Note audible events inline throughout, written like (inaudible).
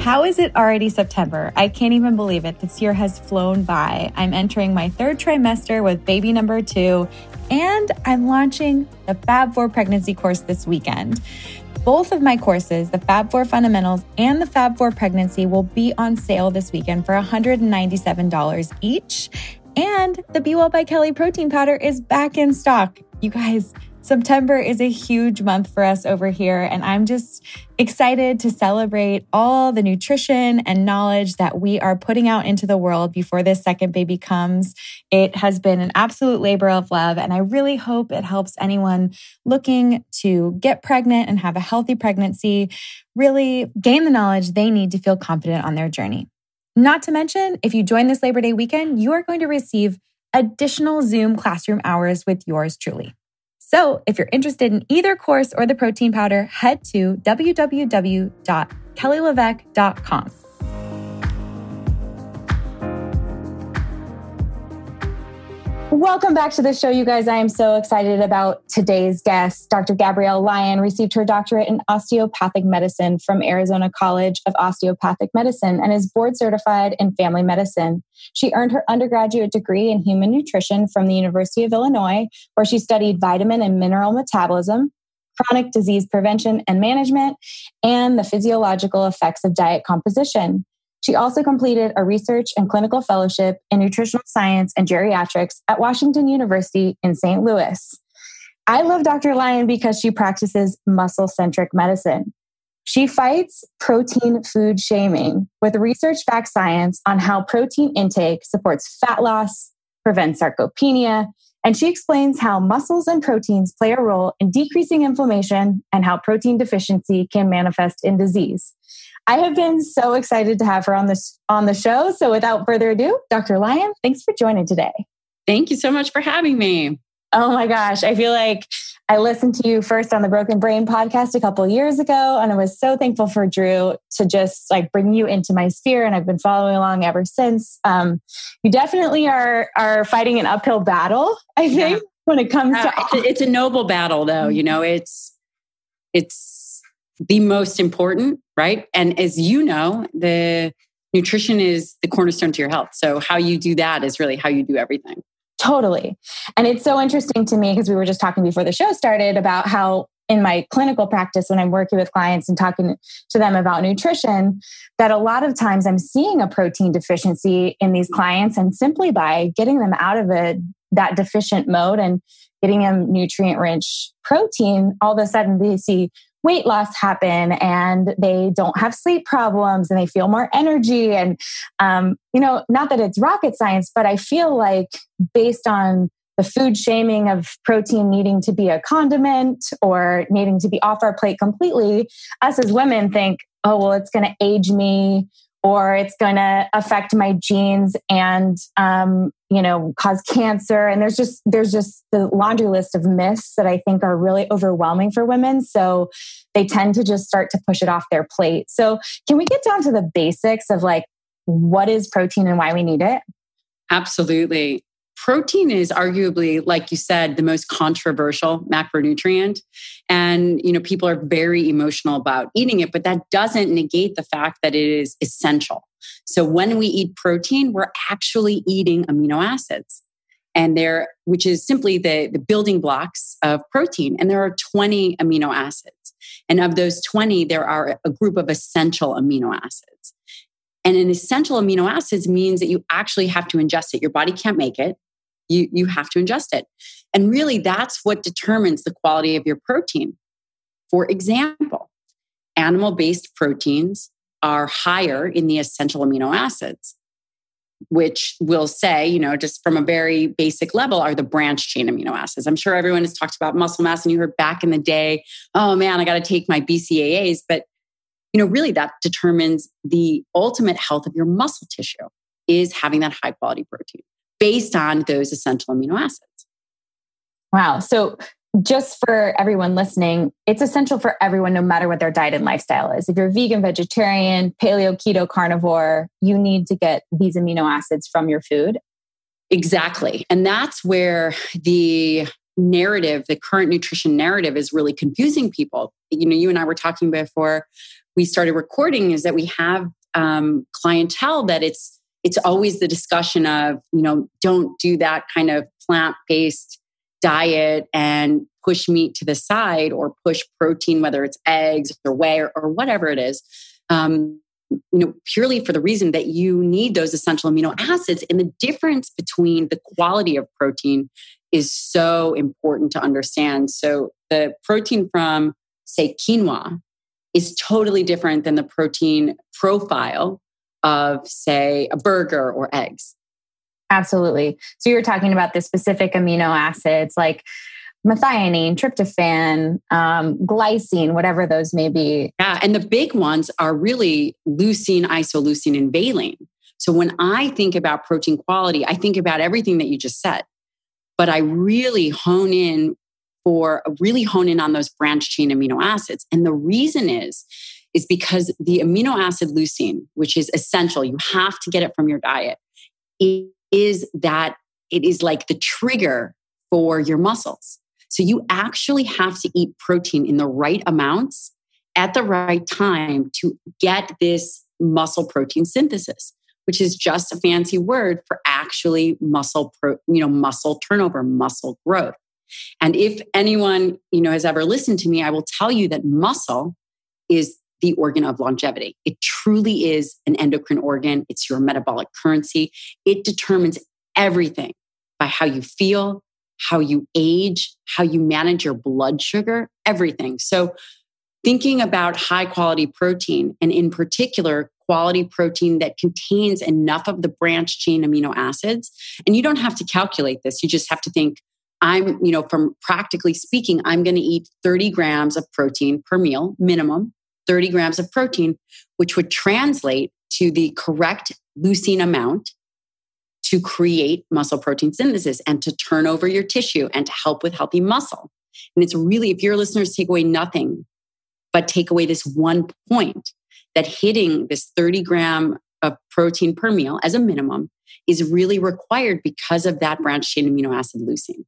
How is it already September? I can't even believe it. This year has flown by. I'm entering my third trimester with baby number two, and I'm launching the Fab 4 pregnancy course this weekend. Both of my courses, the Fab 4 Fundamentals and the Fab 4 Pregnancy, will be on sale this weekend for $197 each. And the Be Well by Kelly protein powder is back in stock. You guys, September is a huge month for us over here, and I'm just excited to celebrate all the nutrition and knowledge that we are putting out into the world before this second baby comes. It has been an absolute labor of love, and I really hope it helps anyone looking to get pregnant and have a healthy pregnancy really gain the knowledge they need to feel confident on their journey. Not to mention, if you join this Labor Day weekend, you are going to receive additional Zoom classroom hours with yours truly. So if you're interested in either course or the protein powder, head to www.kellylevesque.com. Welcome back to the show, you guys. I am so excited about today's guest. Dr. Gabrielle Lyon received her doctorate in osteopathic medicine from Arizona College of Osteopathic Medicine and is board certified in family medicine. She earned her undergraduate degree in human nutrition from the University of Illinois, where she studied vitamin and mineral metabolism, chronic disease prevention and management, and the physiological effects of diet composition. She also completed a research and clinical fellowship in nutritional science and geriatrics at Washington University in St. Louis. I love Dr. Lyon because she practices muscle centric medicine. She fights protein food shaming with research backed science on how protein intake supports fat loss, prevents sarcopenia, and she explains how muscles and proteins play a role in decreasing inflammation and how protein deficiency can manifest in disease. I have been so excited to have her on this on the show. So without further ado, Dr. Lyon, thanks for joining today. Thank you so much for having me. Oh my gosh, I feel like I listened to you first on the Broken Brain podcast a couple years ago and I was so thankful for Dhru to just like bring you into my sphere and I've been following along ever since. Um, you definitely are are fighting an uphill battle, I think, yeah. when it comes to it's a, it's a noble battle though, you know, it's it's the most important, right? And as you know, the nutrition is the cornerstone to your health. So how you do that is really how you do everything. Totally. And it's so interesting to me because we were just talking before the show started about how in my clinical practice when I'm working with clients and talking to them about nutrition that a lot of times I'm seeing a protein deficiency in these clients and simply by getting them out of a that deficient mode and getting them nutrient rich protein all of a sudden they see weight loss happen and they don't have sleep problems and they feel more energy and um, you know not that it's rocket science but i feel like based on the food shaming of protein needing to be a condiment or needing to be off our plate completely us as women think oh well it's going to age me or it's going to affect my genes and um, you know cause cancer. And there's just there's just the laundry list of myths that i think are really overwhelming for women. So they tend to just start to push it off their plate. So can we get down to the basics of like what is protein and why we need it? Absolutely protein is arguably like you said the most controversial macronutrient. And you know people are very emotional about eating it but that doesn't negate the fact that it is essential. So when we eat protein we're actually eating amino acids. And there which is simply the, the building blocks of protein. And there are 20 amino acids. And of those 20 there are a group of essential amino acids. And an essential amino acids means that you actually have to ingest it. Your body can't make it you, you have to ingest it. And really, that's what determines the quality of your protein. For example, animal based proteins are higher in the essential amino acids, which will say, you know, just from a very basic level, are the branch chain amino acids. I'm sure everyone has talked about muscle mass and you heard back in the day, oh man, I got to take my BCAAs. But, you know, really that determines the ultimate health of your muscle tissue is having that high quality protein based on those essential amino acids. Wow. So, just for everyone listening, it's essential for everyone, no matter what their diet and lifestyle is. If you're vegan, vegetarian, paleo, keto, carnivore, you need to get these amino acids from your food. Exactly. And that's where the narrative, the current nutrition narrative is really confusing people. You know, you and I were talking before we started recording is that we have um, clientele that it's it's always the discussion of you know don't do that kind of plant based diet and push meat to the side or push protein whether it's eggs or whey or, or whatever it is um, you know purely for the reason that you need those essential amino acids. And the difference between the quality of protein is so important to understand. So the protein from say quinoa is totally different than the protein profile of, say, a burger or eggs. Absolutely. So you're talking about the specific amino acids like methionine, tryptophan, um, glycine, whatever those may be. Yeah, and the big ones are really leucine, isoleucine, and valine. So when I think about protein quality, I think about everything that you just said, but I really hone in for really hone in on those branched chain amino acids. And the reason is, is because the amino acid leucine, which is essential, you have to get it from your diet, is that it is like the trigger for your muscles. So you actually have to eat protein in the right amounts at the right time to get this muscle protein synthesis which is just a fancy word for actually muscle pro, you know muscle turnover muscle growth and if anyone, you know, has ever listened to me, I will tell you that muscle is the organ of longevity. It truly is an endocrine organ. It's your metabolic currency. It determines everything by how you feel, how you age, how you manage your blood sugar, everything. So, thinking about high quality protein, and in particular, quality protein that contains enough of the branched chain amino acids, and you don't have to calculate this, you just have to think I'm, you know, from practically speaking, I'm going to eat 30 grams of protein per meal, minimum 30 grams of protein, which would translate to the correct leucine amount to create muscle protein synthesis and to turn over your tissue and to help with healthy muscle. And it's really, if your listeners take away nothing, but take away this one point that hitting this 30 gram of protein per meal as a minimum is really required because of that branched chain amino acid leucine.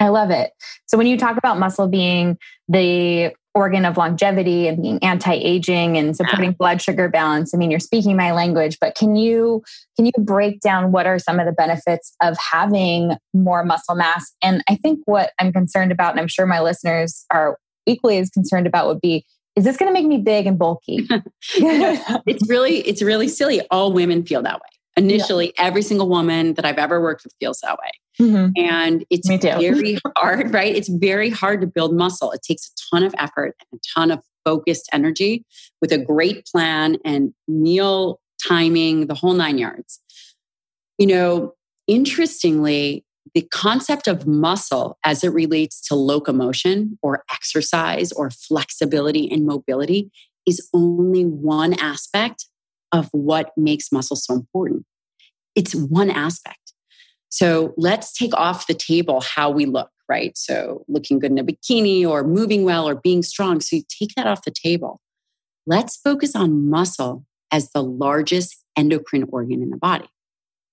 I love it. So when you talk about muscle being the organ of longevity and being anti-aging and supporting blood sugar balance, I mean you're speaking my language, but can you can you break down what are some of the benefits of having more muscle mass? And I think what I'm concerned about and I'm sure my listeners are equally as concerned about would be is this going to make me big and bulky? (laughs) it's really it's really silly. All women feel that way. Initially, yeah. every single woman that I've ever worked with feels that way. Mm-hmm. And it's very hard, (laughs) right? It's very hard to build muscle. It takes a ton of effort and a ton of focused energy with a great plan and meal timing, the whole nine yards. You know, interestingly, the concept of muscle as it relates to locomotion or exercise or flexibility and mobility is only one aspect of what makes muscle so important. It's one aspect. So let's take off the table how we look, right? So looking good in a bikini or moving well or being strong. So you take that off the table. Let's focus on muscle as the largest endocrine organ in the body.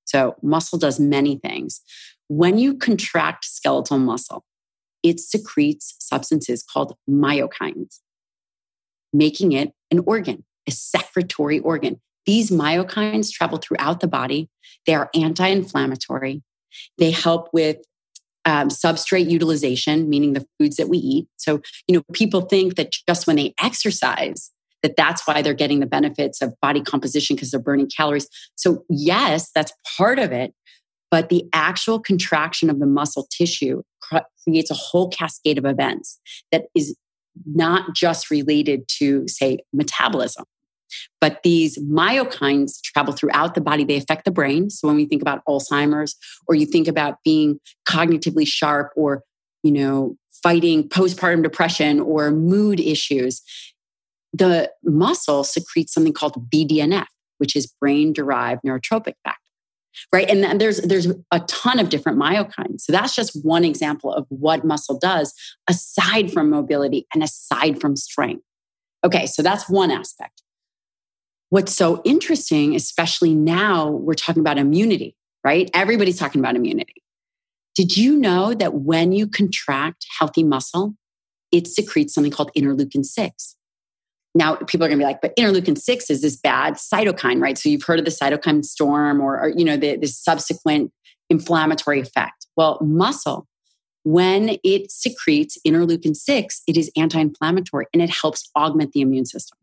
So muscle does many things. When you contract skeletal muscle, it secretes substances called myokines, making it an organ, a secretory organ. These myokines travel throughout the body. They are anti inflammatory. They help with um, substrate utilization, meaning the foods that we eat. So, you know, people think that just when they exercise, that that's why they're getting the benefits of body composition because they're burning calories. So, yes, that's part of it. But the actual contraction of the muscle tissue creates a whole cascade of events that is not just related to, say, metabolism. But these myokines travel throughout the body. They affect the brain. So when we think about Alzheimer's, or you think about being cognitively sharp, or you know, fighting postpartum depression or mood issues, the muscle secretes something called BDNF, which is brain-derived neurotrophic factor. Right. And there's there's a ton of different myokines. So that's just one example of what muscle does aside from mobility and aside from strength. Okay, so that's one aspect. What's so interesting, especially now, we're talking about immunity, right? Everybody's talking about immunity. Did you know that when you contract healthy muscle, it secretes something called interleukin 6? Now, people are going to be like, but interleukin 6 is this bad cytokine, right? So you've heard of the cytokine storm or, or you know, the, the subsequent inflammatory effect. Well, muscle, when it secretes interleukin 6, it is anti inflammatory and it helps augment the immune system.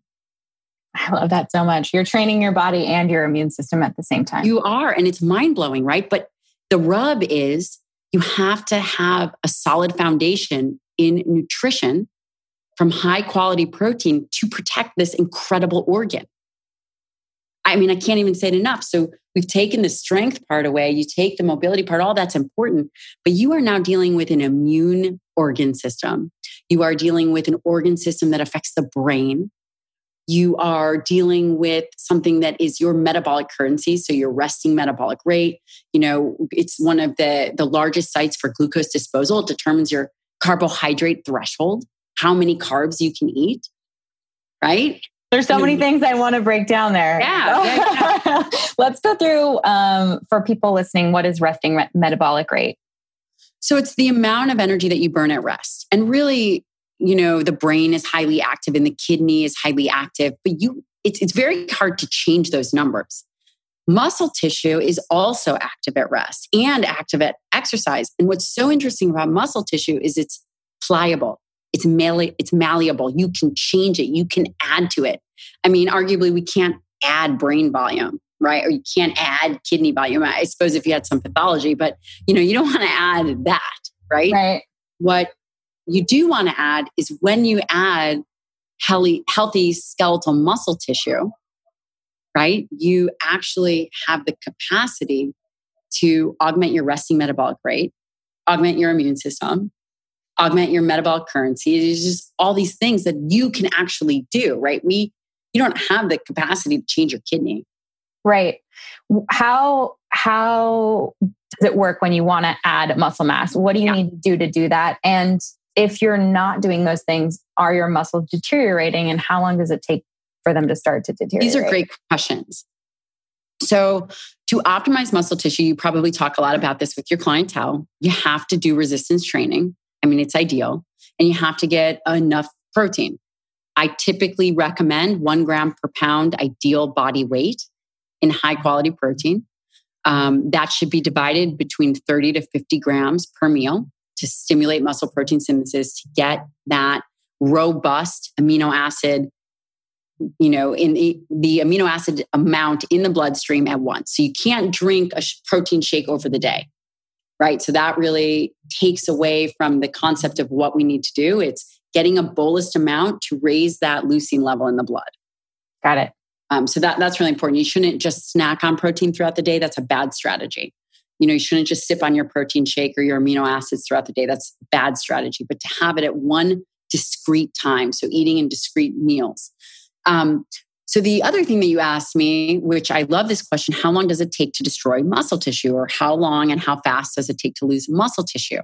I love that so much. You're training your body and your immune system at the same time. You are. And it's mind blowing, right? But the rub is you have to have a solid foundation in nutrition from high quality protein to protect this incredible organ. I mean, I can't even say it enough. So we've taken the strength part away, you take the mobility part, all that's important, but you are now dealing with an immune organ system. You are dealing with an organ system that affects the brain. You are dealing with something that is your metabolic currency, so your resting metabolic rate. You know, it's one of the the largest sites for glucose disposal. It determines your carbohydrate threshold, how many carbs you can eat, right? There's so many things I want to break down there. Yeah. (laughs) yeah, yeah. Let's go through um, for people listening what is resting metabolic rate? So it's the amount of energy that you burn at rest. And really, you know the brain is highly active and the kidney is highly active but you it's, it's very hard to change those numbers. Muscle tissue is also active at rest and active at exercise. And what's so interesting about muscle tissue is it's pliable. It's, malleable. it's malleable. You can change it. You can add to it. I mean arguably we can't add brain volume right? Or you can't add kidney volume. I suppose if you had some pathology but you know you don't want to add that right? Right. What you do want to add is when you add healthy, healthy skeletal muscle tissue, right? You actually have the capacity to augment your resting metabolic rate, augment your immune system, augment your metabolic currency. It's just all these things that you can actually do, right? We you don't have the capacity to change your kidney. Right. How how does it work when you want to add muscle mass? What do you yeah. need to do to do that? And if you're not doing those things, are your muscles deteriorating and how long does it take for them to start to deteriorate? These are great questions. So, to optimize muscle tissue, you probably talk a lot about this with your clientele. You have to do resistance training. I mean, it's ideal. And you have to get enough protein. I typically recommend one gram per pound ideal body weight in high quality protein. Um, that should be divided between 30 to 50 grams per meal to stimulate muscle protein synthesis to get that robust amino acid you know in the, the, amino acid amount in the bloodstream at once. So you can't drink a protein shake over the day right? So that really takes away from the concept of what we need to do. It's getting a bolus amount to raise that leucine level in the blood. Got it. Um, so that, that's really important. You shouldn't just snack on protein throughout the day. That's a bad strategy you know, you shouldn't just sip on your protein shake or your amino acids throughout the day. That's bad strategy. But to have it at one discrete time, so eating in discrete meals. Um, so the other thing that you asked me, which I love this question, how long does it take to destroy muscle tissue, or how long and how fast does it take to lose muscle tissue?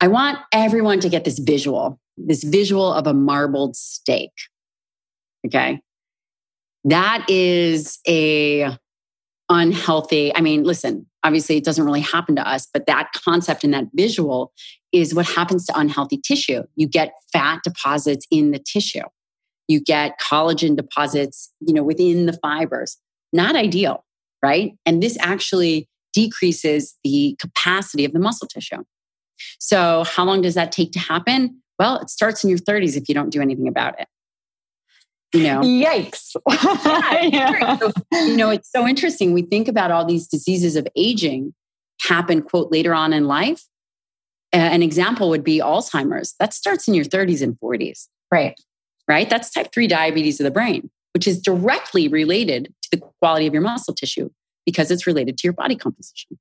I want everyone to get this visual, this visual of a marbled steak. Okay. That is a unhealthy. I mean, listen, obviously it doesn't really happen to us, but that concept and that visual is what happens to unhealthy tissue. You get fat deposits in the tissue. You get collagen deposits, you know, within the fibers. Not ideal, right? And this actually decreases the capacity of the muscle tissue. So, how long does that take to happen? Well, it starts in your 30s if you don't do anything about it you know? Yikes. (laughs) Yeah. So, you know it's so interesting. We think about all these diseases of aging happen quote later on in life. Uh, an example would be alzheimer's. That starts in your 30s and 40s right. Right? That's type 3 diabetes of the brain which is directly related to the quality of your muscle tissue because it's related to your body composition.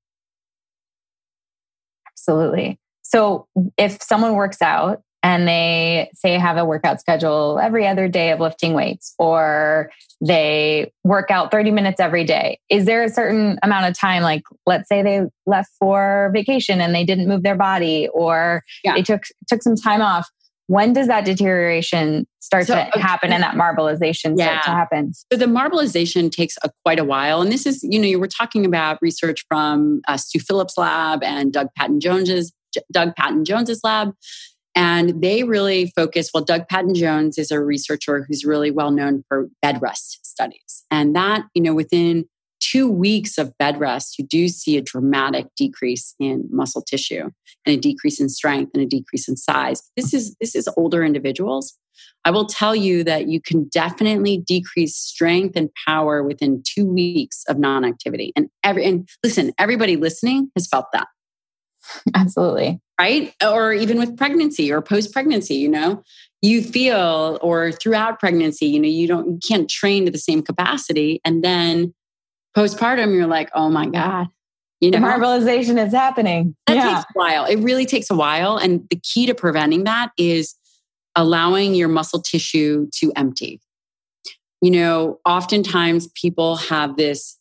Absolutely. So if someone works out and they say have a workout schedule every other day of lifting weights or they work out 30 minutes every day is there a certain amount of time like let's say they left for vacation and they didn't move their body or yeah. they took took some time off when does that deterioration start so, to happen and that marbleization yeah. start to happen? So the marbleization takes a, quite a while. And this is, you know, you were talking about research from uh, Stu Phillips' lab and Doug Paddon-Jones's Doug Paddon-Jones's lab. And they really focus, well, Doug Paddon-Jones is a researcher who's really well known for bed rest studies. And that, you know, within two weeks of bed rest, you do see a dramatic decrease in muscle tissue and a decrease in strength and a decrease in size. This is this is older individuals. I will tell you that you can definitely decrease strength and power within two weeks of non-activity. And every and listen, everybody listening has felt that. (laughs) Absolutely. Right? Or even with pregnancy or post-pregnancy, you know, you feel or throughout pregnancy, you know, you don't you can't train to the same capacity. And then postpartum, you're like, oh my God. You know, the marbleization is happening. That yeah. takes a while. It really takes a while. And the key to preventing that is allowing your muscle tissue to empty. You know, oftentimes people have this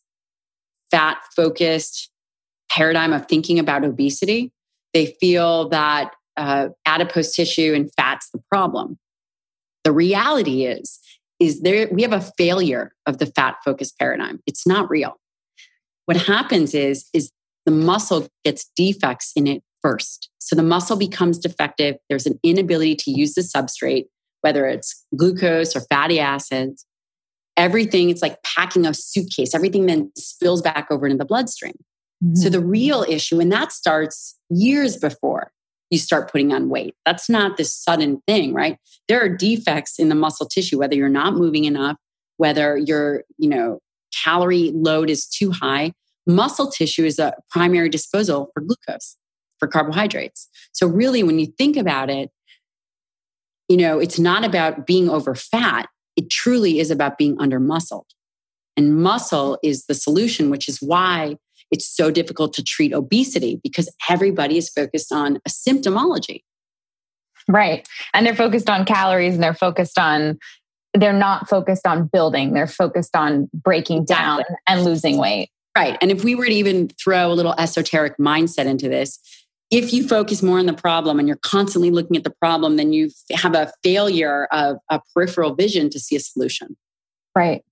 fat focused paradigm of thinking about obesity. They feel that uh, adipose tissue and fat's the problem. The reality is is there we have a failure of the fat focused paradigm. It's not real. What happens is is the muscle gets defects in it first. So the muscle becomes defective. There's an inability to use the substrate whether it's glucose or fatty acids. Everything it's like packing a suitcase. Everything then spills back over into the bloodstream mm-hmm. so the real issue and that starts years before you start putting on weight. That's not this sudden thing, right? There are defects in the muscle tissue, whether you're not moving enough, whether your, you know, calorie load is too high. Muscle tissue is a primary disposal for glucose, for carbohydrates. So really, when you think about it, you know, it's not about being over fat. It truly is about being under muscled. And muscle is the solution, which is why it's so difficult to treat obesity because everybody is focused on a symptomology. Right. And they're focused on calories and they're focused on, they're not focused on building, they're focused on breaking down and losing weight. Right. And if we were to even throw a little esoteric mindset into this, if you focus more on the problem and you're constantly looking at the problem, then you have a failure of a peripheral vision to see a solution. Right.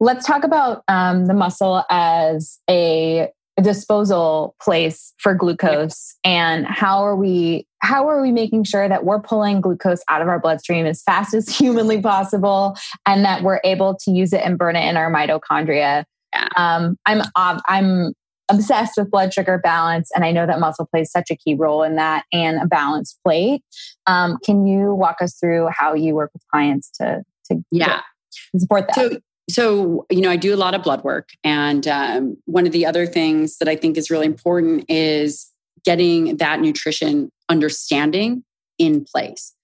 Let's talk about um, the muscle as a disposal place for glucose and how are we how are we making sure that we're pulling glucose out of our bloodstream as fast as (laughs) humanly possible and that we're able to use it and burn it in our mitochondria? Yeah. um, i'm i'm obsessed with blood sugar balance and i know that muscle plays such a key role in that and a balanced plate. Um, can you walk us through how you work with clients to to yeah. support that? So so you know i do a lot of blood work and um, one of the other things that i think is really important is getting that nutrition understanding in place.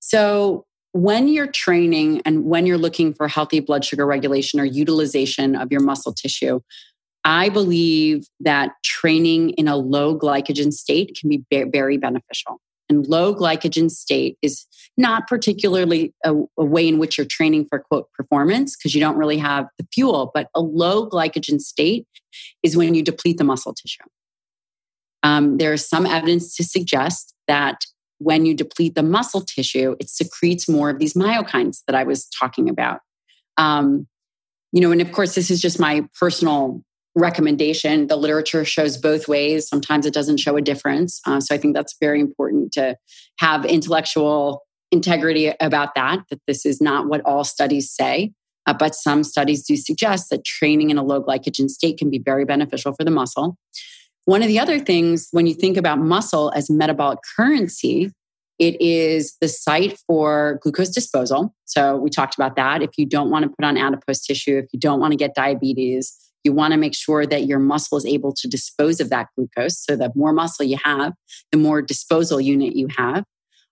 So when you're training and when you're looking for healthy blood sugar regulation or utilization of your muscle tissue i believe that training in a low glycogen state can be very beneficial and low glycogen state is not particularly a, a way in which you're training for quote performance because you don't really have the fuel, but a low glycogen state is when you deplete the muscle tissue. Um, there is some evidence to suggest that when you deplete the muscle tissue, it secretes more of these myokines that I was talking about. Um, you know, and of course, this is just my personal recommendation. The literature shows both ways. Sometimes it doesn't show a difference. Uh, so I think that's very important to have intellectual integrity about that, that this is not what all studies say. Uh, but some studies do suggest that training in a low glycogen state can be very beneficial for the muscle. One of the other things, when you think about muscle as metabolic currency, it is the site for glucose disposal. So we talked about that. If you don't want to put on adipose tissue, if you don't want to get diabetes, you want to make sure that your muscle is able to dispose of that glucose. So the more muscle you have, the more disposal unit you have.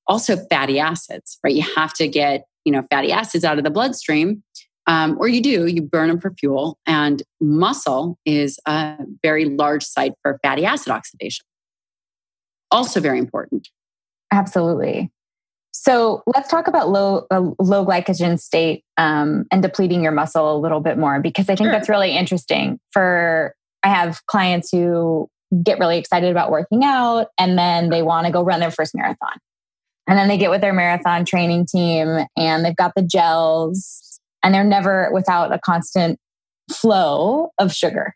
Also, fatty acids, right? You have to get, you know, fatty acids out of the bloodstream. Um, or you do, you burn them for fuel. And muscle is a very large site for fatty acid oxidation. Also, very important. Absolutely. So let's talk about low uh, low glycogen state um, and depleting your muscle a little bit more because I think sure. that's really interesting. For I have clients who get really excited about working out and then they want to go run their first marathon. And then they get with their marathon training team and they've got the gels and they're never without a constant flow of sugar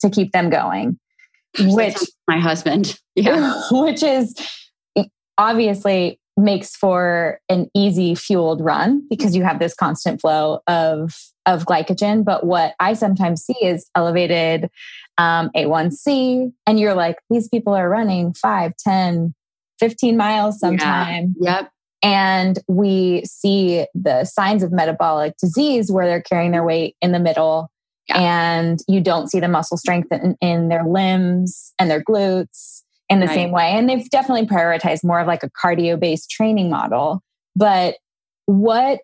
to keep them going. Which my husband, (laughs) yeah, (laughs) which is obviously makes for an easy fueled run because you have this constant flow of of glycogen. But what i sometimes see is elevated um, a1c and you're like these people are running 5 10 15 miles sometime. Yeah. yep. And we see the signs of metabolic disease where they're carrying their weight in the middle. Yeah. and you don't see the muscle strength in, in their limbs and their glutes in the right. same way. And they've definitely prioritized more of like a cardio based training model. But what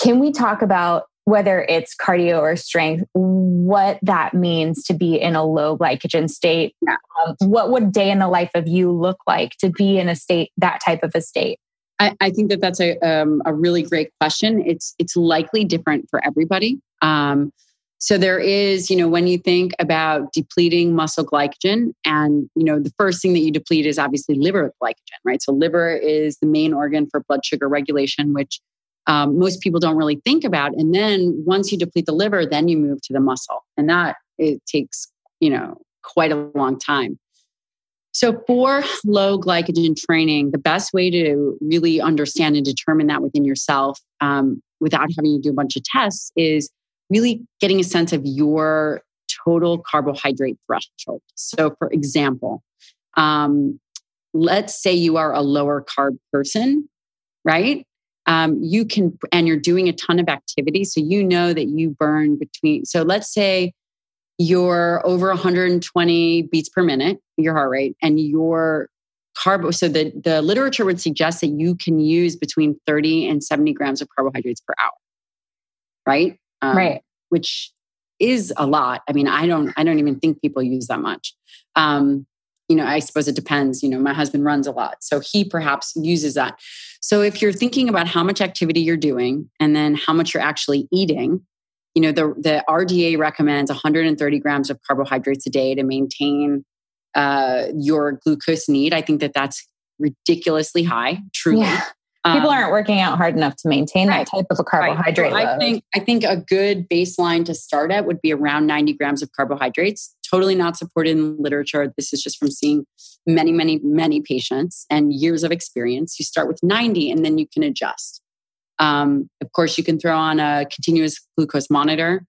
can we talk about whether it's cardio or strength, what that means to be in a low glycogen state? Yeah. Um, what would day in the life of you look like to be in a state, that type of a state? I, I think that that's a, um, a really great question. It's, it's likely different for everybody. Um, so there is, you know, when you think about depleting muscle glycogen, and, you know, the first thing that you deplete is obviously liver glycogen, right? So liver is the main organ for blood sugar regulation, which um, most people don't really think about. And then once you deplete the liver, then you move to the muscle. And that it takes, you know, quite a long time. So, for low glycogen training, the best way to really understand and determine that within yourself um, without having to do a bunch of tests is really getting a sense of your total carbohydrate threshold. So, for example, um, let's say you are a lower carb person, right? Um, you can, and you're doing a ton of activity. So, you know that you burn between, so let's say you're over 120 beats per minute, your heart rate, and your carb. So, the, the literature would suggest that you can use between 30 and 70 grams of carbohydrates per hour, right? Um, right. Which is a lot. I mean, I don't, I don't even think people use that much. Um, you know, I suppose it depends. You know, my husband runs a lot, so he perhaps uses that. So if you're thinking about how much activity you're doing and then how much you're actually eating, you know, the the RDA recommends 130 grams of carbohydrates a day to maintain uh, your glucose need. I think that that's ridiculously high, truly. Yeah. People um, aren't working out hard enough to maintain right. that type of a carbohydrate right. I think I think a good baseline to start at would be around 90 grams of carbohydrates. Totally not supported in literature. This is just from seeing many, many, many patients and years of experience. You start with 90 and then you can adjust. Um, of course, you can throw on a continuous glucose monitor.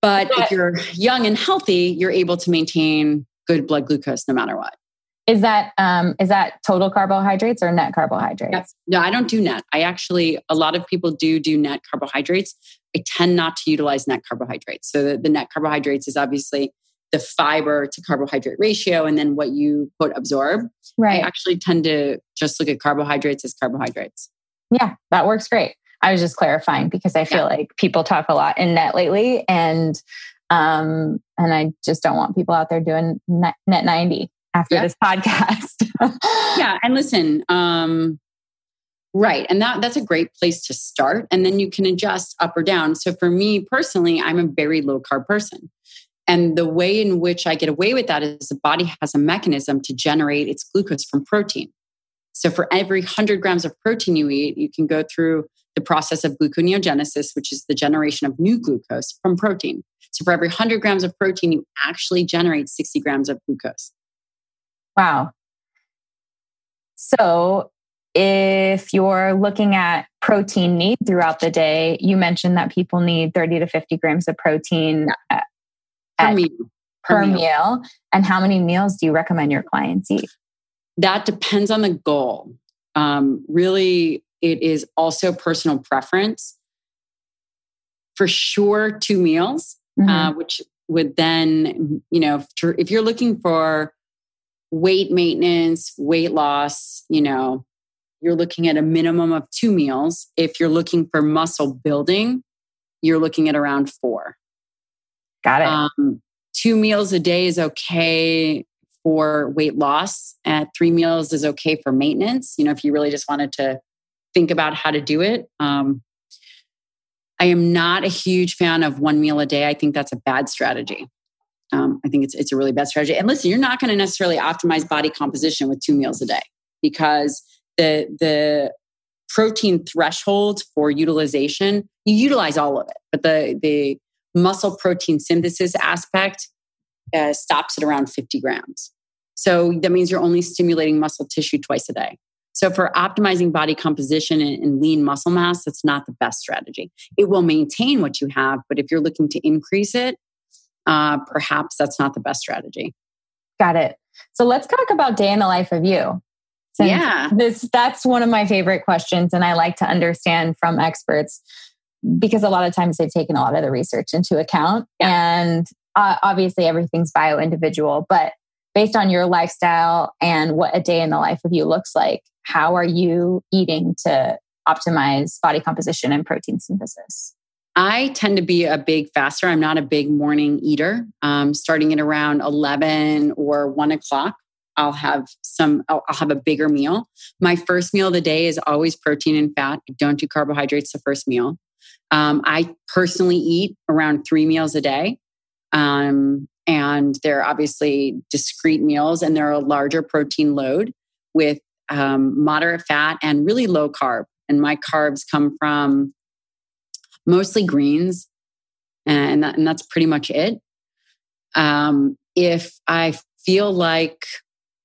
But if you're young and healthy, you're able to maintain good blood glucose no matter what. Is that um, is that total carbohydrates or net carbohydrates? No, I don't do net. I actually a lot of people do do net carbohydrates. I tend not to utilize net carbohydrates. So the, the net carbohydrates is obviously the fiber to carbohydrate ratio, and then what you put absorb. Right. I actually tend to just look at carbohydrates as carbohydrates. Yeah, that works great. I was just clarifying because I feel yeah. like people talk a lot in net lately, and um, and I just don't want people out there doing net, net ninety after yeah. this podcast. (laughs) yeah, and listen, um, right, and that that's a great place to start, and then you can adjust up or down. So for me personally, I'm a very low carb person. And the way in which I get away with that is the body has a mechanism to generate its glucose from protein. So for every 100 grams of protein you eat, you can go through the process of gluconeogenesis, which is the generation of new glucose from protein. So for every 100 grams of protein, you actually generate 60 grams of glucose. Wow. So, if you're looking at protein need throughout the day, you mentioned that people need 30 to 50 grams of protein at, per, meal. per, per meal. meal. And how many meals do you recommend your clients eat? That depends on the goal. Um, really, it is also personal preference. For sure, two meals, mm-hmm. uh, which would then, you know, if you're looking for weight maintenance, weight loss, you know, you're looking at a minimum of two meals. If you're looking for muscle building, you're looking at around four. Got it. Um, two meals a day is okay for weight loss. and three meals is okay for maintenance. You know, if you really just wanted to think about how to do it. Um, I am not a huge fan of one meal a day. I think that's a bad strategy um, I think it's it's a really bad strategy. And listen, you're not going to necessarily optimize body composition with two meals a day because the the protein threshold for utilization, you utilize all of it, but the the muscle protein synthesis aspect uh, stops at around 50 grams. So that means you're only stimulating muscle tissue twice a day. So for optimizing body composition and, and lean muscle mass, that's not the best strategy. It will maintain what you have, but if you're looking to increase it, uh, perhaps that's not the best strategy. Got it. So let's talk about day in the life of you. Since yeah. This that's one of my favorite questions and I like to understand from experts because a lot of times they've taken a lot of the research into account yeah. and uh, obviously everything's bio individual but based on your lifestyle and what a day in the life of you looks like how are you eating to optimize body composition and protein synthesis I tend to be a big faster. I'm not a big morning eater. Um, starting at around 11 or 1 o'clock, I'll have some, I'll, I'll, have a bigger meal. My first meal of the day is always protein and fat. Don't do carbohydrates the first meal. Um, I personally eat around three meals a day. Um, and they're obviously discrete meals and they're a larger protein load with um, moderate fat and really low carb. And my carbs come from mostly greens, and, that, and that's pretty much it. Um, if I feel like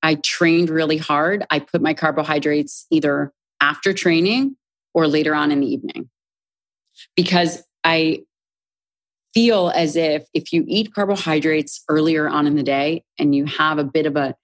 I trained really hard, I put my carbohydrates either after training or later on in the evening because I feel as if if you eat carbohydrates earlier on in the day and you have a bit of a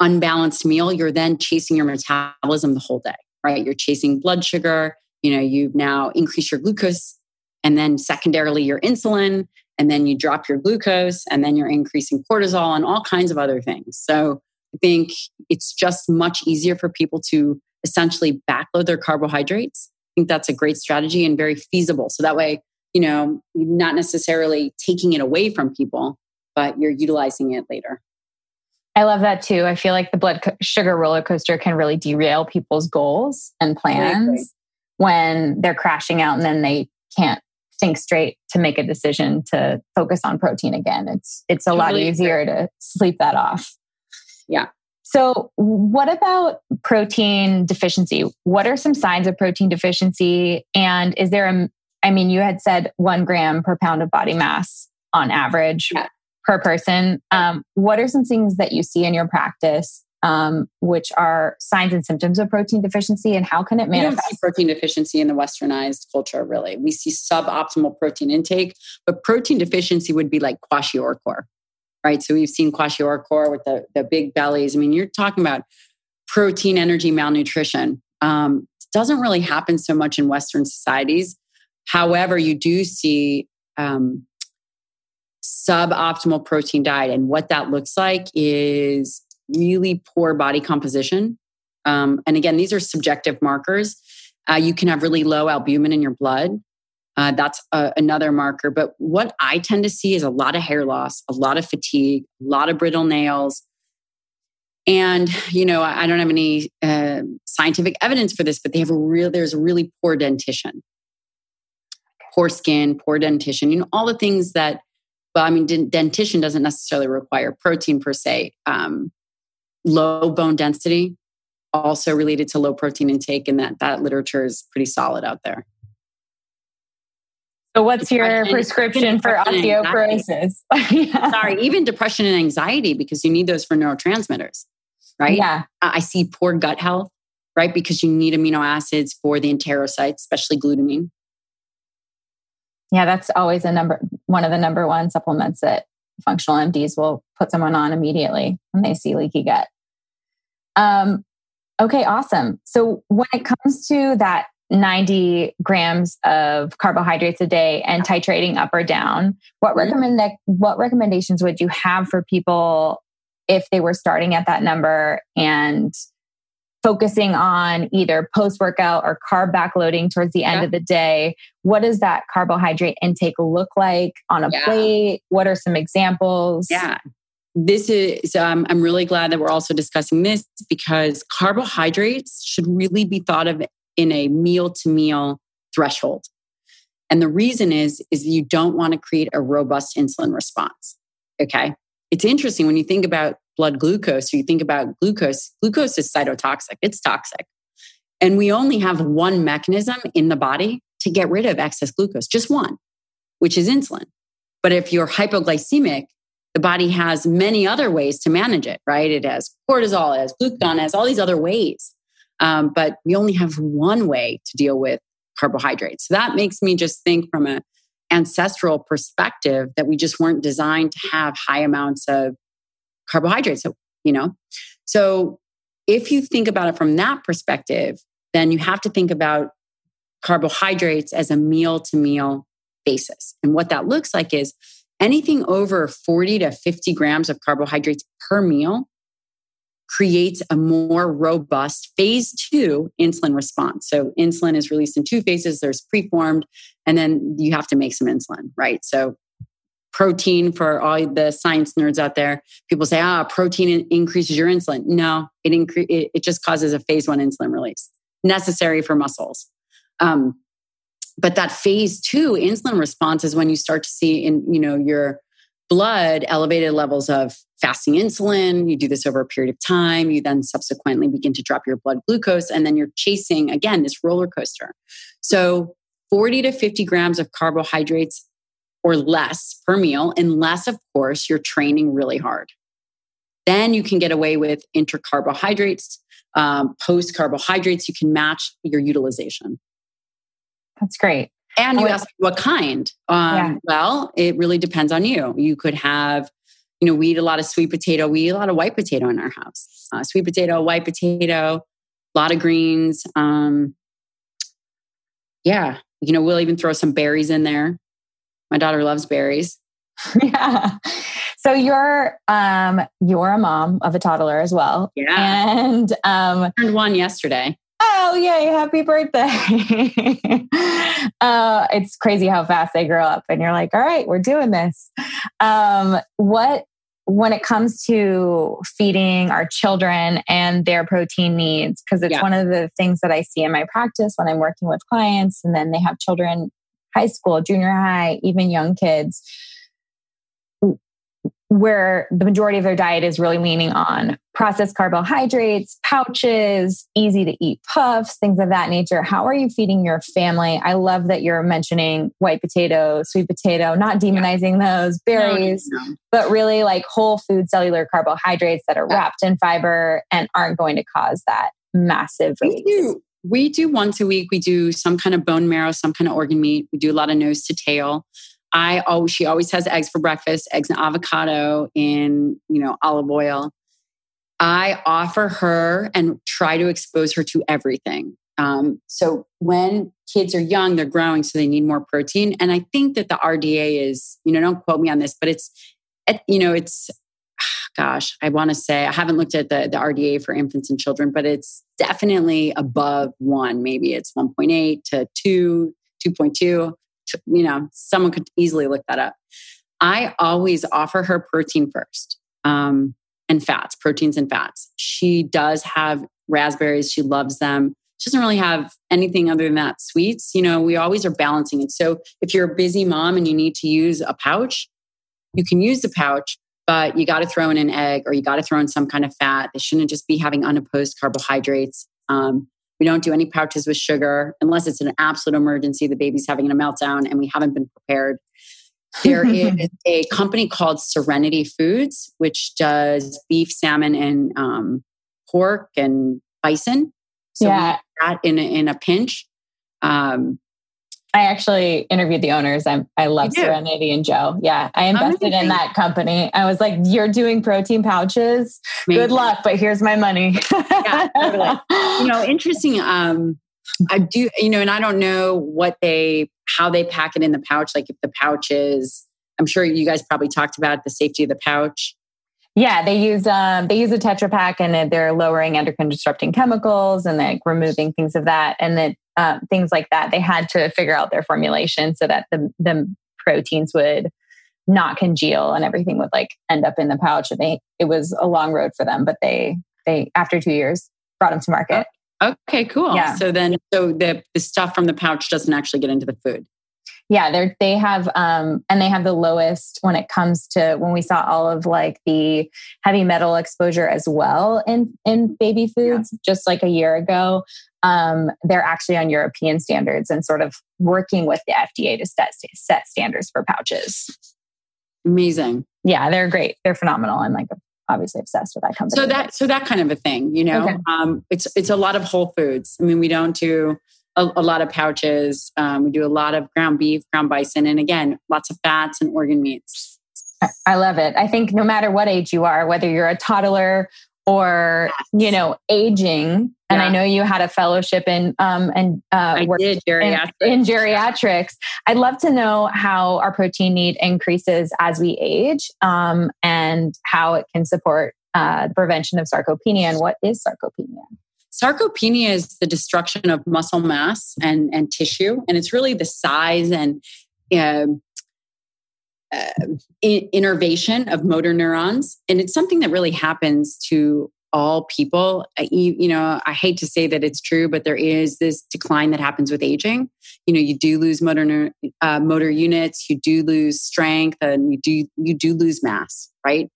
unbalanced meal, you're then chasing your metabolism the whole day, right? You're chasing blood sugar, you know you've now increase your glucose and then secondarily your insulin and then you drop your glucose and then you're increasing cortisol and all kinds of other things. So i think it's just much easier for people to essentially backload their carbohydrates. I think that's a great strategy and very feasible. So that way you know not necessarily taking it away from people but you're utilizing it later. I love that too. I feel like the blood sugar roller coaster can really derail people's goals and plans when they're crashing out and then they can't think straight to make a decision to focus on protein again. It's it's a totally lot easier agree. to sleep that off. Yeah. So, what about protein deficiency? What are some signs of protein deficiency? And is there a, I mean, you had said one gram per pound of body mass on average yeah. per person. Um, what are some things that you see in your practice um, which are signs and symptoms of protein deficiency, and how can it manifest? We don't see protein deficiency in the westernized culture, really. We see suboptimal protein intake, but protein deficiency would be like kwashiorkor, right? So we've seen kwashiorkor with the, the big bellies. I mean, you're talking about protein energy malnutrition. Um, doesn't really happen so much in Western societies. However, you do see um, suboptimal protein diet. And what that looks like is really poor body composition. Um, and again, these are subjective markers. Uh, you can have really low albumin in your blood. Uh, that's a, another marker. But what I tend to see is a lot of hair loss, a lot of fatigue, a lot of brittle nails. And, you know, I don't have any uh, scientific evidence for this, but they have a real, there's a really poor dentition, poor skin, poor dentition, you know, all the things that, well, I mean, dentition doesn't necessarily require protein per se. Um, low bone density also related to low protein intake and that that literature is pretty solid out there. So what's depression, your prescription for osteoporosis? (laughs) Yeah. sorry even depression and anxiety because you need those for neurotransmitters right? Yeah. I see poor gut health right? Because you need amino acids for the enterocytes especially glutamine. Yeah that's always a number one of the number one supplements that functional mds will put someone on immediately when they see leaky gut um, okay, awesome. So when it comes to that 90 grams of carbohydrates a day and titrating up or down, what mm-hmm. recommend what recommendations would you have for people if they were starting at that number and focusing on either post workout or carb backloading towards the end yeah. of the day. What does that carbohydrate intake look like on a yeah. plate? What are some examples? Yeah this is um, i'm really glad that we're also discussing this because carbohydrates should really be thought of in a meal to meal threshold. And the reason is is you don't want to create a robust insulin response okay? It's interesting when you think about blood glucose or you think about glucose glucose is cytotoxic it's toxic. And we only have one mechanism in the body to get rid of excess glucose, just one, which is insulin. But if you're hypoglycemic, the body has many other ways to manage it, right? It has cortisol, it has glucagon, it has all these other ways. Um, but we only have one way to deal with carbohydrates. So that makes me just think from an ancestral perspective that we just weren't designed to have high amounts of carbohydrates. So, you know, so if you think about it from that perspective, then you have to think about carbohydrates as a meal to meal basis. And what that looks like is anything over 40 to 50 grams of carbohydrates per meal creates a more robust phase two insulin response. So, insulin is released in two phases there's preformed, and then you have to make some insulin, right? So, protein for all the science nerds out there, people say, ah, protein increases your insulin. No, it, incre- it, it just causes a phase one insulin release necessary for muscles. Um, but that phase two insulin response is when you start to see in you know your blood elevated levels of fasting insulin. You do this over a period of time. You then subsequently begin to drop your blood glucose and then you're chasing again this roller coaster. So 40 to 50 grams of carbohydrates or less per meal unless of course you're training really hard. Then you can get away with intercarbohydrates um, post carbohydrates you can match your utilization that's great. And you ask what kind? Um, yeah. Well, it really depends on you. You could have, you know, we eat a lot of sweet potato. We eat a lot of white potato in our house. Uh, sweet potato, white potato, a lot of greens. Um, yeah, you know, we'll even throw some berries in there. My daughter loves berries. (laughs) yeah. So you're um you're a mom of a toddler as well. Yeah. And um turned one yesterday oh yay happy birthday. (laughs) Uh, it's crazy how fast they grow up and you're like all right we're doing this. Um, what when it comes to feeding our children and their protein needs because it's yeah. one of the things that i see in my practice when i'm working with clients and then they have children high school junior high even young kids where the majority of their diet is really leaning on processed carbohydrates, pouches, easy to eat puffs, things of that nature. How are you feeding your family? I love that you're mentioning white potato, sweet potato, not demonizing those, berries, no, no. but really like whole food cellular carbohydrates that are wrapped in fiber and aren't going to cause that massive we do, we do once a week, we do some kind of bone marrow, some kind of organ meat. We do a lot of nose to tail. I always she always has eggs for breakfast, eggs and avocado in, you know, olive oil. I offer her and try to expose her to everything. Um, so when kids are young, they're growing, so they need more protein. And I think that the RDA is, you know, don't quote me on this, but it's, you know, it's, (sighs) gosh, I want to say I haven't looked at the the RDA for infants and children, but it's definitely above one. Maybe it's 1.8 to 2, 2.2 you know, someone could easily look that up. I always offer her protein first um, and fats, proteins and fats. She does have raspberries. She loves them. She doesn't really have anything other than that sweets. You know, we always are balancing it. So if you're a busy mom and you need to use a pouch, you can use the pouch, but you got to throw in an egg or you got to throw in some kind of fat. They shouldn't just be having unopposed carbohydrates. Um, we don't do any pouches with sugar unless it's an absolute emergency. The baby's having a meltdown and we haven't been prepared. There (laughs) is a company called Serenity Foods, which does beef, salmon, and um, pork and bison. So yeah. that in a, in a pinch. Um, I actually interviewed the owners. I'm, I love Serenity and Joe. Yeah, I invested Amazing. in that company. I was like, "You're doing protein pouches. Maybe. Good luck, but here's my money." yeah, totally. You know, (laughs) interesting. Um, I do. You know, and I don't know what they how they pack it in the pouch. Like if the pouch is, I'm sure you guys probably talked about the safety of the pouch. Yeah, they use um, they use a Tetra Pak and they're lowering endocrine disrupting chemicals and like removing things of that. And that um, things like that. They had to figure out their formulation so that the, the proteins would not congeal and everything would like end up in the pouch. And they, it was a long road for them, but they, they, after two years, brought them to market. Okay, cool. Yeah. So then, so the, the stuff from the pouch doesn't actually get into the food. Yeah, they're they have um and they have the lowest when it comes to when we saw all of like the heavy metal exposure as well in in baby foods yeah. just like a year ago. Um, they're actually on European standards and sort of working with the FDA to set set standards for pouches. Amazing. Yeah, they're great. They're phenomenal. I'm like obviously obsessed with that company. So that so that kind of a thing, you know. Okay. Um, it's it's a lot of whole foods. I mean, we don't do a, a lot of pouches. Um, we do a lot of ground beef, ground bison, and again, lots of fats and organ meats. I love it. I think no matter what age you are, whether you're a toddler or you know aging and yeah. i know you had a fellowship in um and uh I did geriatrics. In, in, geriatrics i'd love to know how our protein need increases as we age um and how it can support uh, the prevention of sarcopenia and what is sarcopenia sarcopenia is the destruction of muscle mass and and tissue and it's really the size and uh, uh, innervation of motor neurons. And it's something that really happens to all people. You, you, know, I hate to say that it's true, but there is this decline that happens with aging. You know, you do lose motor uh, motor units, you do lose strength, and you do you do lose mass. Right?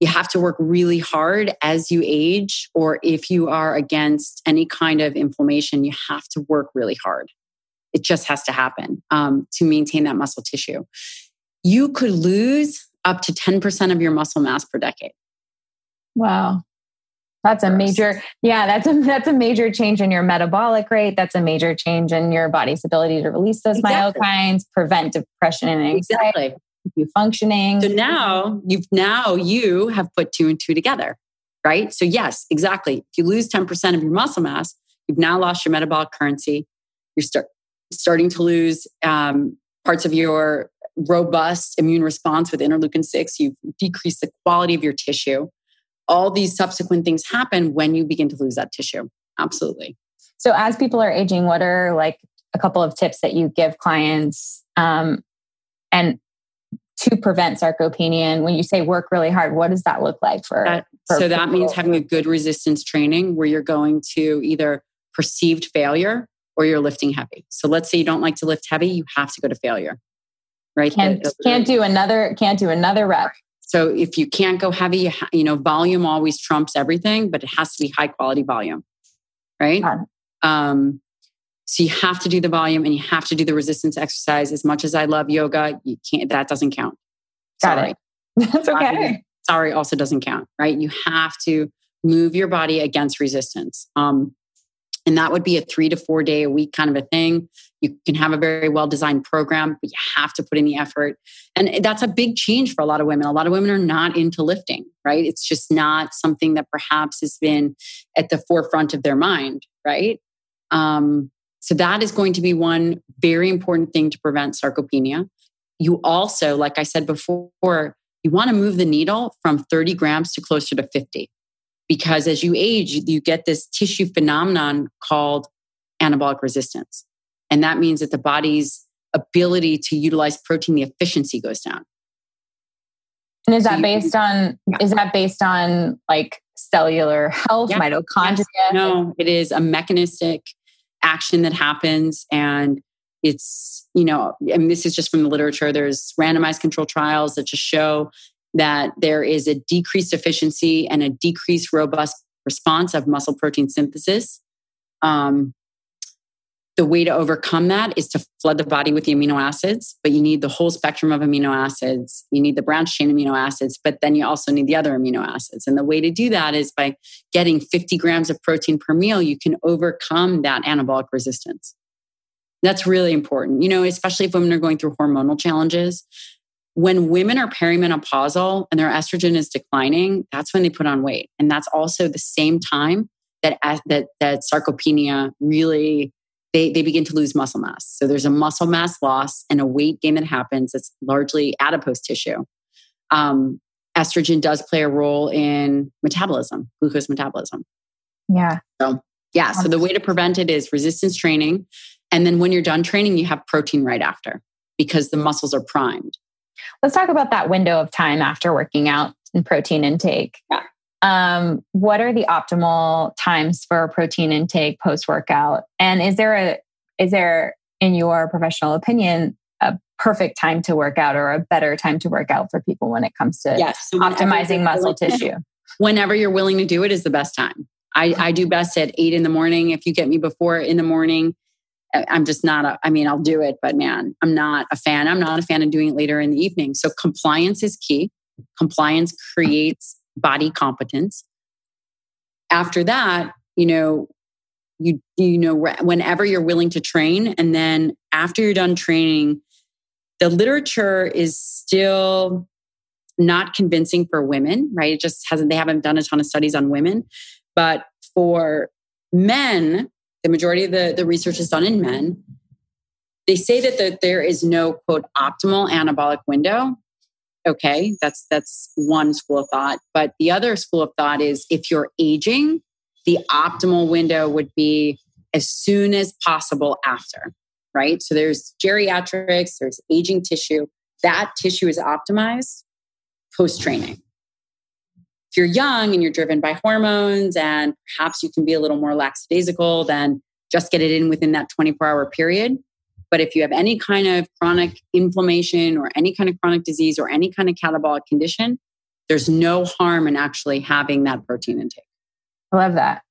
You have to work really hard as you age, or if you are against any kind of inflammation, you have to work really hard. It just has to happen um, to maintain that muscle tissue you could lose up to 10% of your muscle mass per decade. Wow. That's a major, yeah, that's a that's a major change in your metabolic rate. That's a major change in your body's ability to release those exactly. myokines, prevent depression and anxiety, exactly. You functioning. So now you've now you have put two and two together, right? So yes, exactly. If you lose 10% of your muscle mass, you've now lost your metabolic currency. You're start, starting to lose um, parts of your robust immune response with interleukin 6. You've decreased the quality of your tissue. All these subsequent things happen when you begin to lose that tissue. Absolutely. So, as people are aging, what are like a couple of tips that you give clients um, and to prevent sarcopenia? And when you say work really hard, what does that look like for? That, for so, that means having a good resistance training where you're going to either perceived failure or you're lifting heavy. So, let's say you don't like to lift heavy, you have to go to failure right? Can't, can't do another, can't do another rep. So if you can't go heavy, you know, volume always trumps everything, but it has to be high quality volume, right? Um, so you have to do the volume and you have to do the resistance exercise. As much as I love yoga, you can't. That doesn't count. Got Sorry. it. (laughs) That's okay. Sorry, also doesn't count, right? You have to move your body against resistance. Um, and that would be a three to four day a week kind of a thing. You can have a very well designed program, but you have to put in the effort. And that's a big change for a lot of women. A lot of women are not into lifting, right? It's just not something that perhaps has been at the forefront of their mind, right? Um, so that is going to be one very important thing to prevent sarcopenia. You also, like I said before, you want to move the needle from 30 grams to closer to 50 because as you age, you get this tissue phenomenon called anabolic resistance. And that means that the body's ability to utilize protein, the efficiency goes down. And is so that based on yeah. is that based on like cellular health, yeah. mitochondria? Yes. No, it is a mechanistic action that happens and it's, you know, and this is just from the literature. There's randomized control trials that just show that there is a decreased efficiency and a decreased robust response of muscle protein synthesis. Um, the way to overcome that is to flood the body with the amino acids, but you need the whole spectrum of amino acids. You need the branched chain amino acids, but then you also need the other amino acids. And the way to do that is by getting 50 grams of protein per meal, you can overcome that anabolic resistance. That's really important, you know, especially if women are going through hormonal challenges when women are perimenopausal and their estrogen is declining, that's when they put on weight. And that's also the same time that that that sarcopenia really they, they begin to lose muscle mass. So there's a muscle mass loss and a weight gain that happens. It's largely adipose tissue. Um, estrogen does play a role in metabolism, glucose metabolism. Yeah. So yeah. So the way to prevent it is resistance training. And then when you're done training, you have protein right after because the muscles are primed. Let's talk about that window of time after working out and protein intake. Yeah. Um, what are the optimal times for protein intake post workout? And is there a is there in your professional opinion, a perfect time to work out or a better time to work out for people when it comes to yes, so optimizing muscle tissue? Whenever you're willing to do it is the best time. I, I do best at eight in the morning. If you get me before in the morning, I'm just not a, I mean, I'll do it, but man, I'm not a fan. I'm not a fan of doing it later in the evening. So compliance is key. Compliance creates body competence. After that, you know, you you know whenever you're willing to train and then after you're done training the literature is still not convincing for women right? It just hasn't they haven't done a ton of studies on women. But for men the majority of the, the research is done in men. They say that the, there is no quote optimal anabolic window okay that's that's one school of thought but the other school of thought is if you're aging the optimal window would be as soon as possible after, right? So there's geriatrics, there's aging tissue. That tissue is optimized post training. If you're young and you're driven by hormones and perhaps you can be a little more lackadaisical, then just get it in within that 24 hour period. But if you have any kind of chronic inflammation or any kind of chronic disease or any kind of catabolic condition, there's no harm in actually having that protein intake. I love that.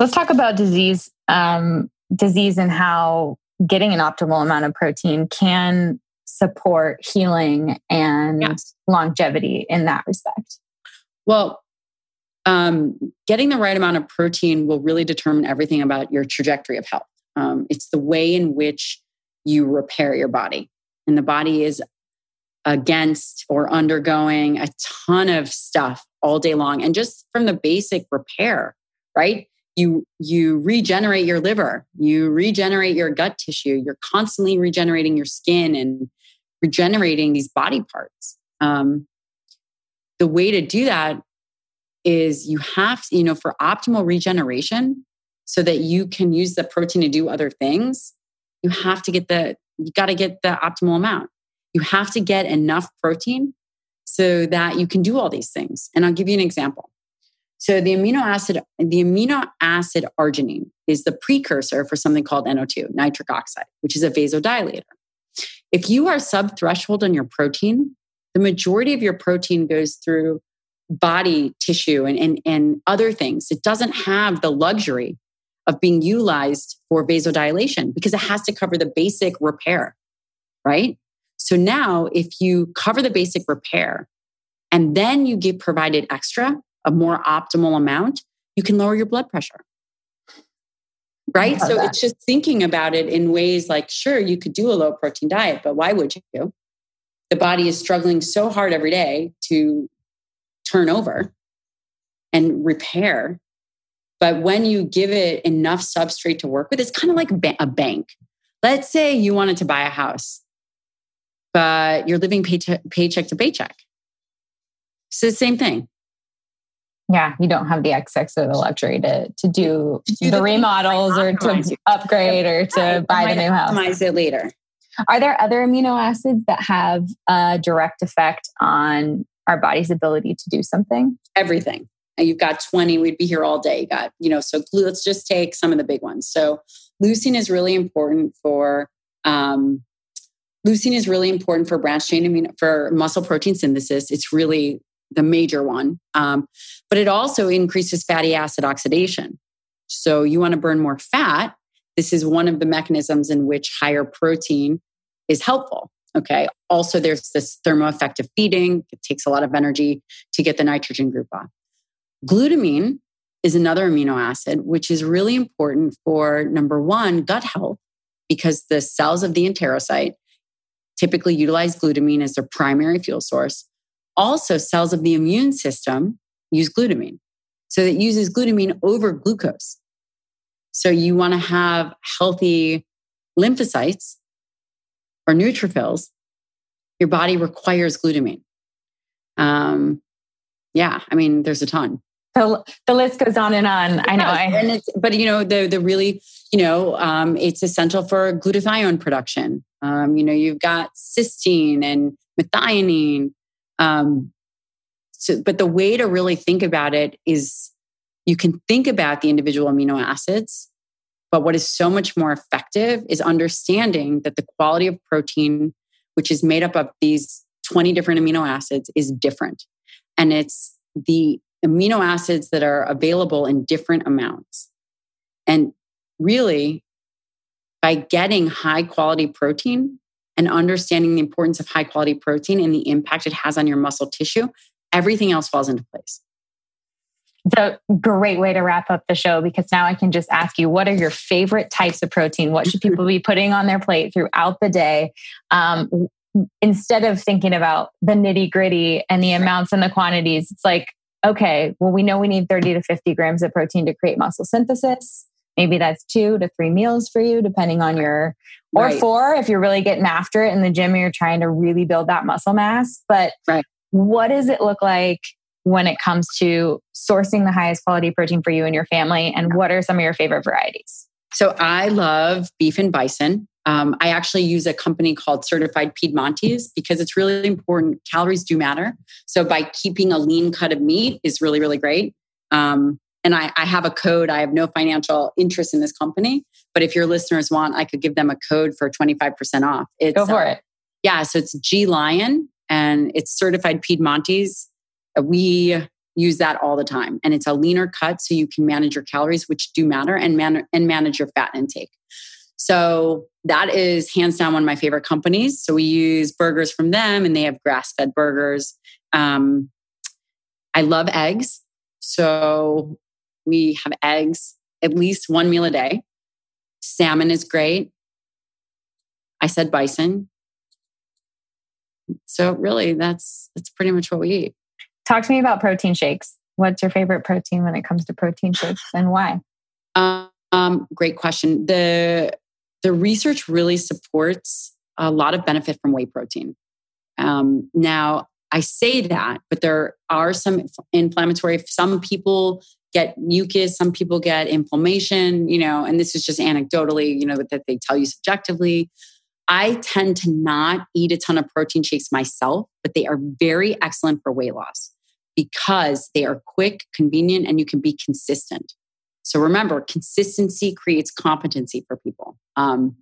Let's talk about disease, um, disease and how getting an optimal amount of protein can support healing and yeah. longevity in that respect. Well, um, getting the right amount of protein will really determine everything about your trajectory of health. Um, it's the way in which you repair your body. And the body is against or undergoing a ton of stuff all day long. And just from the basic repair right? You you regenerate your liver. You regenerate your gut tissue. You're constantly regenerating your skin and regenerating these body parts. Um, the way to do that is you have you know for optimal regeneration so that you can use the protein to do other things you have to get the you got to get the optimal amount you have to get enough protein so that you can do all these things. And I'll give you an example. So the amino acid, the amino acid arginine is the precursor for something called NO2, nitric oxide, which is a vasodilator. If you are subthreshold on your protein, the majority of your protein goes through body tissue and, and, and other things. It doesn't have the luxury of being utilized for vasodilation because it has to cover the basic repair, right? So now, if you cover the basic repair and then you get provided extra, a more optimal amount, you can lower your blood pressure. Right. So that. it's just thinking about it in ways like, sure, you could do a low protein diet, but why would you? The body is struggling so hard every day to turn over and repair. But when you give it enough substrate to work with, it's kind of like a bank. Let's say you wanted to buy a house but you're living paycheck, paycheck to paycheck. So the same thing. Yeah, you don't have the excess or the luxury to to do, to do the, the remodels or to upgrade or to buy the new house. Optimize it later. Are there other amino acids that have a direct effect on our body's ability to do something? Everything. You've got 20, we'd be here all day. You got, you know, so let's just take some of the big ones. So leucine is really important for um, Leucine is really important for branched chain amino for muscle protein synthesis. It's really the major one, um, but it also increases fatty acid oxidation. So you want to burn more fat. This is one of the mechanisms in which higher protein is helpful. Okay. Also, there's this thermoeffective feeding. It takes a lot of energy to get the nitrogen group off. Glutamine is another amino acid, which is really important for number one, gut health, because the cells of the enterocyte typically utilize glutamine as their primary fuel source. Also, cells of the immune system use glutamine. So it uses glutamine over glucose. So you want to have healthy lymphocytes or neutrophils. Your body requires glutamine. Um, yeah, I mean, there's a ton. The, the list goes on and on. I know. I, and it's, but you know, the the really, you know, um, it's essential for glutathione production. Um, you know, you've got cysteine and methionine. Um, so, but the way to really think about it is you can think about the individual amino acids But what is so much more effective is understanding that the quality of protein, which is made up of these 20 different amino acids, is different. And it's the amino acids that are available in different amounts. And really, by getting high quality protein and understanding the importance of high quality protein and the impact it has on your muscle tissue, everything else falls into place. It's a great way to wrap up the show because now I can just ask you what are your favorite types of protein? What should people be putting on their plate throughout the day? Um, instead of thinking about the nitty gritty and the amounts and the quantities, it's like, okay, well, we know we need 30 to 50 grams of protein to create muscle synthesis. Maybe that's two to three meals for you, depending on your, or right. four if you're really getting after it in the gym, and you're trying to really build that muscle mass. But right. what does it look like when it comes to sourcing the highest quality protein for you and your family? And what are some of your favorite varieties? So I love beef and bison. Um, I actually use a company called Certified Piedmontese because it's really important. Calories do matter. So by keeping a lean cut of meat is really, really great. Um, and I, I, have a code. I have no financial interest in this company, but if your listeners want, I could give them a code for 25% off. It's, Go for uh, it. Yeah. So it's G Lyon and it's certified Piedmontese. We use that all the time. And it's a leaner cut so you can manage your calories, which do matter, and, man- and manage your fat intake. So that is hands down one of my favorite companies. So we use burgers from them and they have grass fed burgers. Um, I love eggs. So we have eggs at least one meal a day. Salmon is great. I said bison. So really that's that's pretty much what we eat. Talk to me about protein shakes. What's your favorite protein when it comes to protein shakes and why? Um, great question. The the research really supports a lot of benefit from whey protein. Um, now, I say that, but there are some inflammatory, some people get mucus, some people get inflammation, you know, and this is just anecdotally, you know, that they tell you subjectively. I tend to not eat a ton of protein shakes myself, but they are very excellent for weight loss because they are quick, convenient, and you can be consistent. So remember, consistency creates competency for people. Um,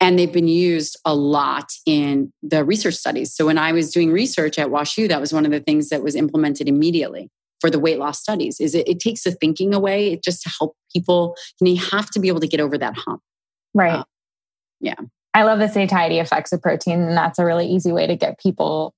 and they've been used a lot in the research studies. So when I was doing research at WashU, that was one of the things that was implemented immediately for the weight loss studies. Is it, it takes the thinking away it just to help people. You, know, you have to be able to get over that hump. Right. Uh, yeah. I love the satiety effects of protein, and that's a really easy way to get people.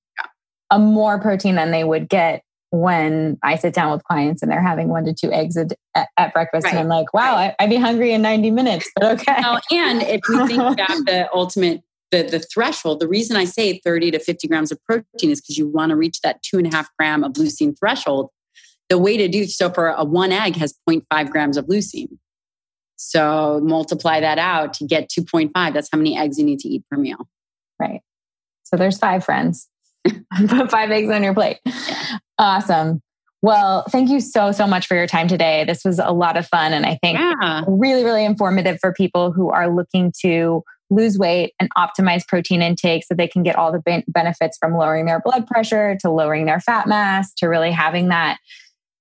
A more protein than they would get when I sit down with clients and they're having one to two eggs at, at breakfast, right. and I'm like, wow, right. I, would be hungry in 90 minutes, but okay. Well, and if you think (laughs) about the ultimate, the, the threshold, the reason I say 30 to 50 grams of protein is because you want to reach that two and a half gram of leucine threshold. The way to do so for a one egg has 0.5 grams of leucine. So multiply that out to get 2.5. That's how many eggs you need to eat per meal. Right. So there's five friends. (laughs) Put five eggs on your plate. Yeah. Awesome. Well, thank you so, so much for your time today. This was a lot of fun and I think yeah. really, really informative for people who are looking to lose weight and optimize protein intake so they can get all the benefits from lowering their blood pressure to lowering their fat mass to really having that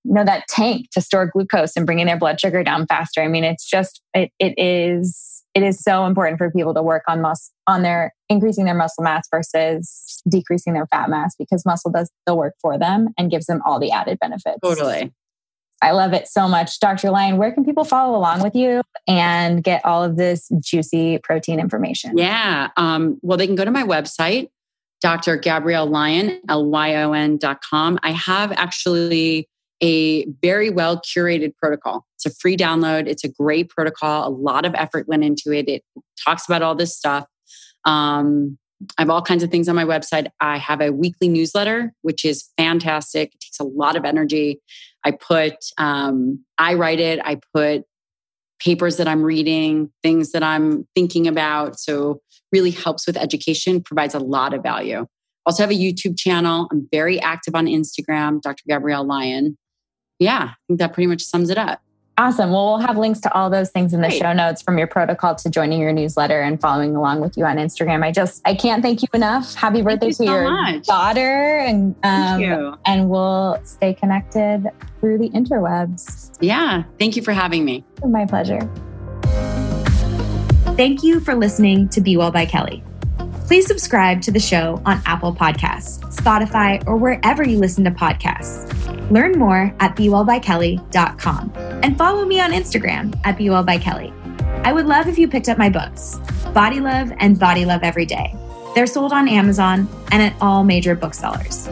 you know that tank to store glucose and bringing their blood sugar down faster i mean it's just it, it is it is so important for people to work on muscle on their increasing their muscle mass versus decreasing their fat mass because muscle does the work for them and gives them all the added benefits. Totally. I love it so much. Dr. Lyon, where can people follow along with you and get all of this juicy protein information? Yeah. Um, well, they can go to my website, Dr. Gabrielle Lyon, L-Y-O-N dot com. I have actually a very well curated protocol. It's a free download. It's a great protocol. A lot of effort went into it. It talks about all this stuff. Um, I have all kinds of things on my website. I have a weekly newsletter, which is fantastic. It takes a lot of energy. I put, um, I write it. I put papers that I'm reading, things that I'm thinking about. So really helps with education, provides a lot of value. Also have a YouTube channel. I'm very active on Instagram, Dr. Gabrielle Lyon. Yeah, I think that pretty much sums it up. Awesome. Well, we'll have links to all those things in the Great. show notes from your protocol to joining your newsletter and following along with you on Instagram. I just, I can't thank you enough. Happy birthday you to so your much. daughter. And, um, you. and we'll stay connected through the interwebs. Yeah. Thank you for having me. My pleasure. Thank you for listening to Be Well by Kelly. Please subscribe to the show on Apple Podcasts, Spotify, or wherever you listen to podcasts. Learn more at bewellbykelly.com and follow me on Instagram at bewellbykelly. I would love if you picked up my books, Body Love and Body Love Every Day. They're sold on Amazon and at all major booksellers.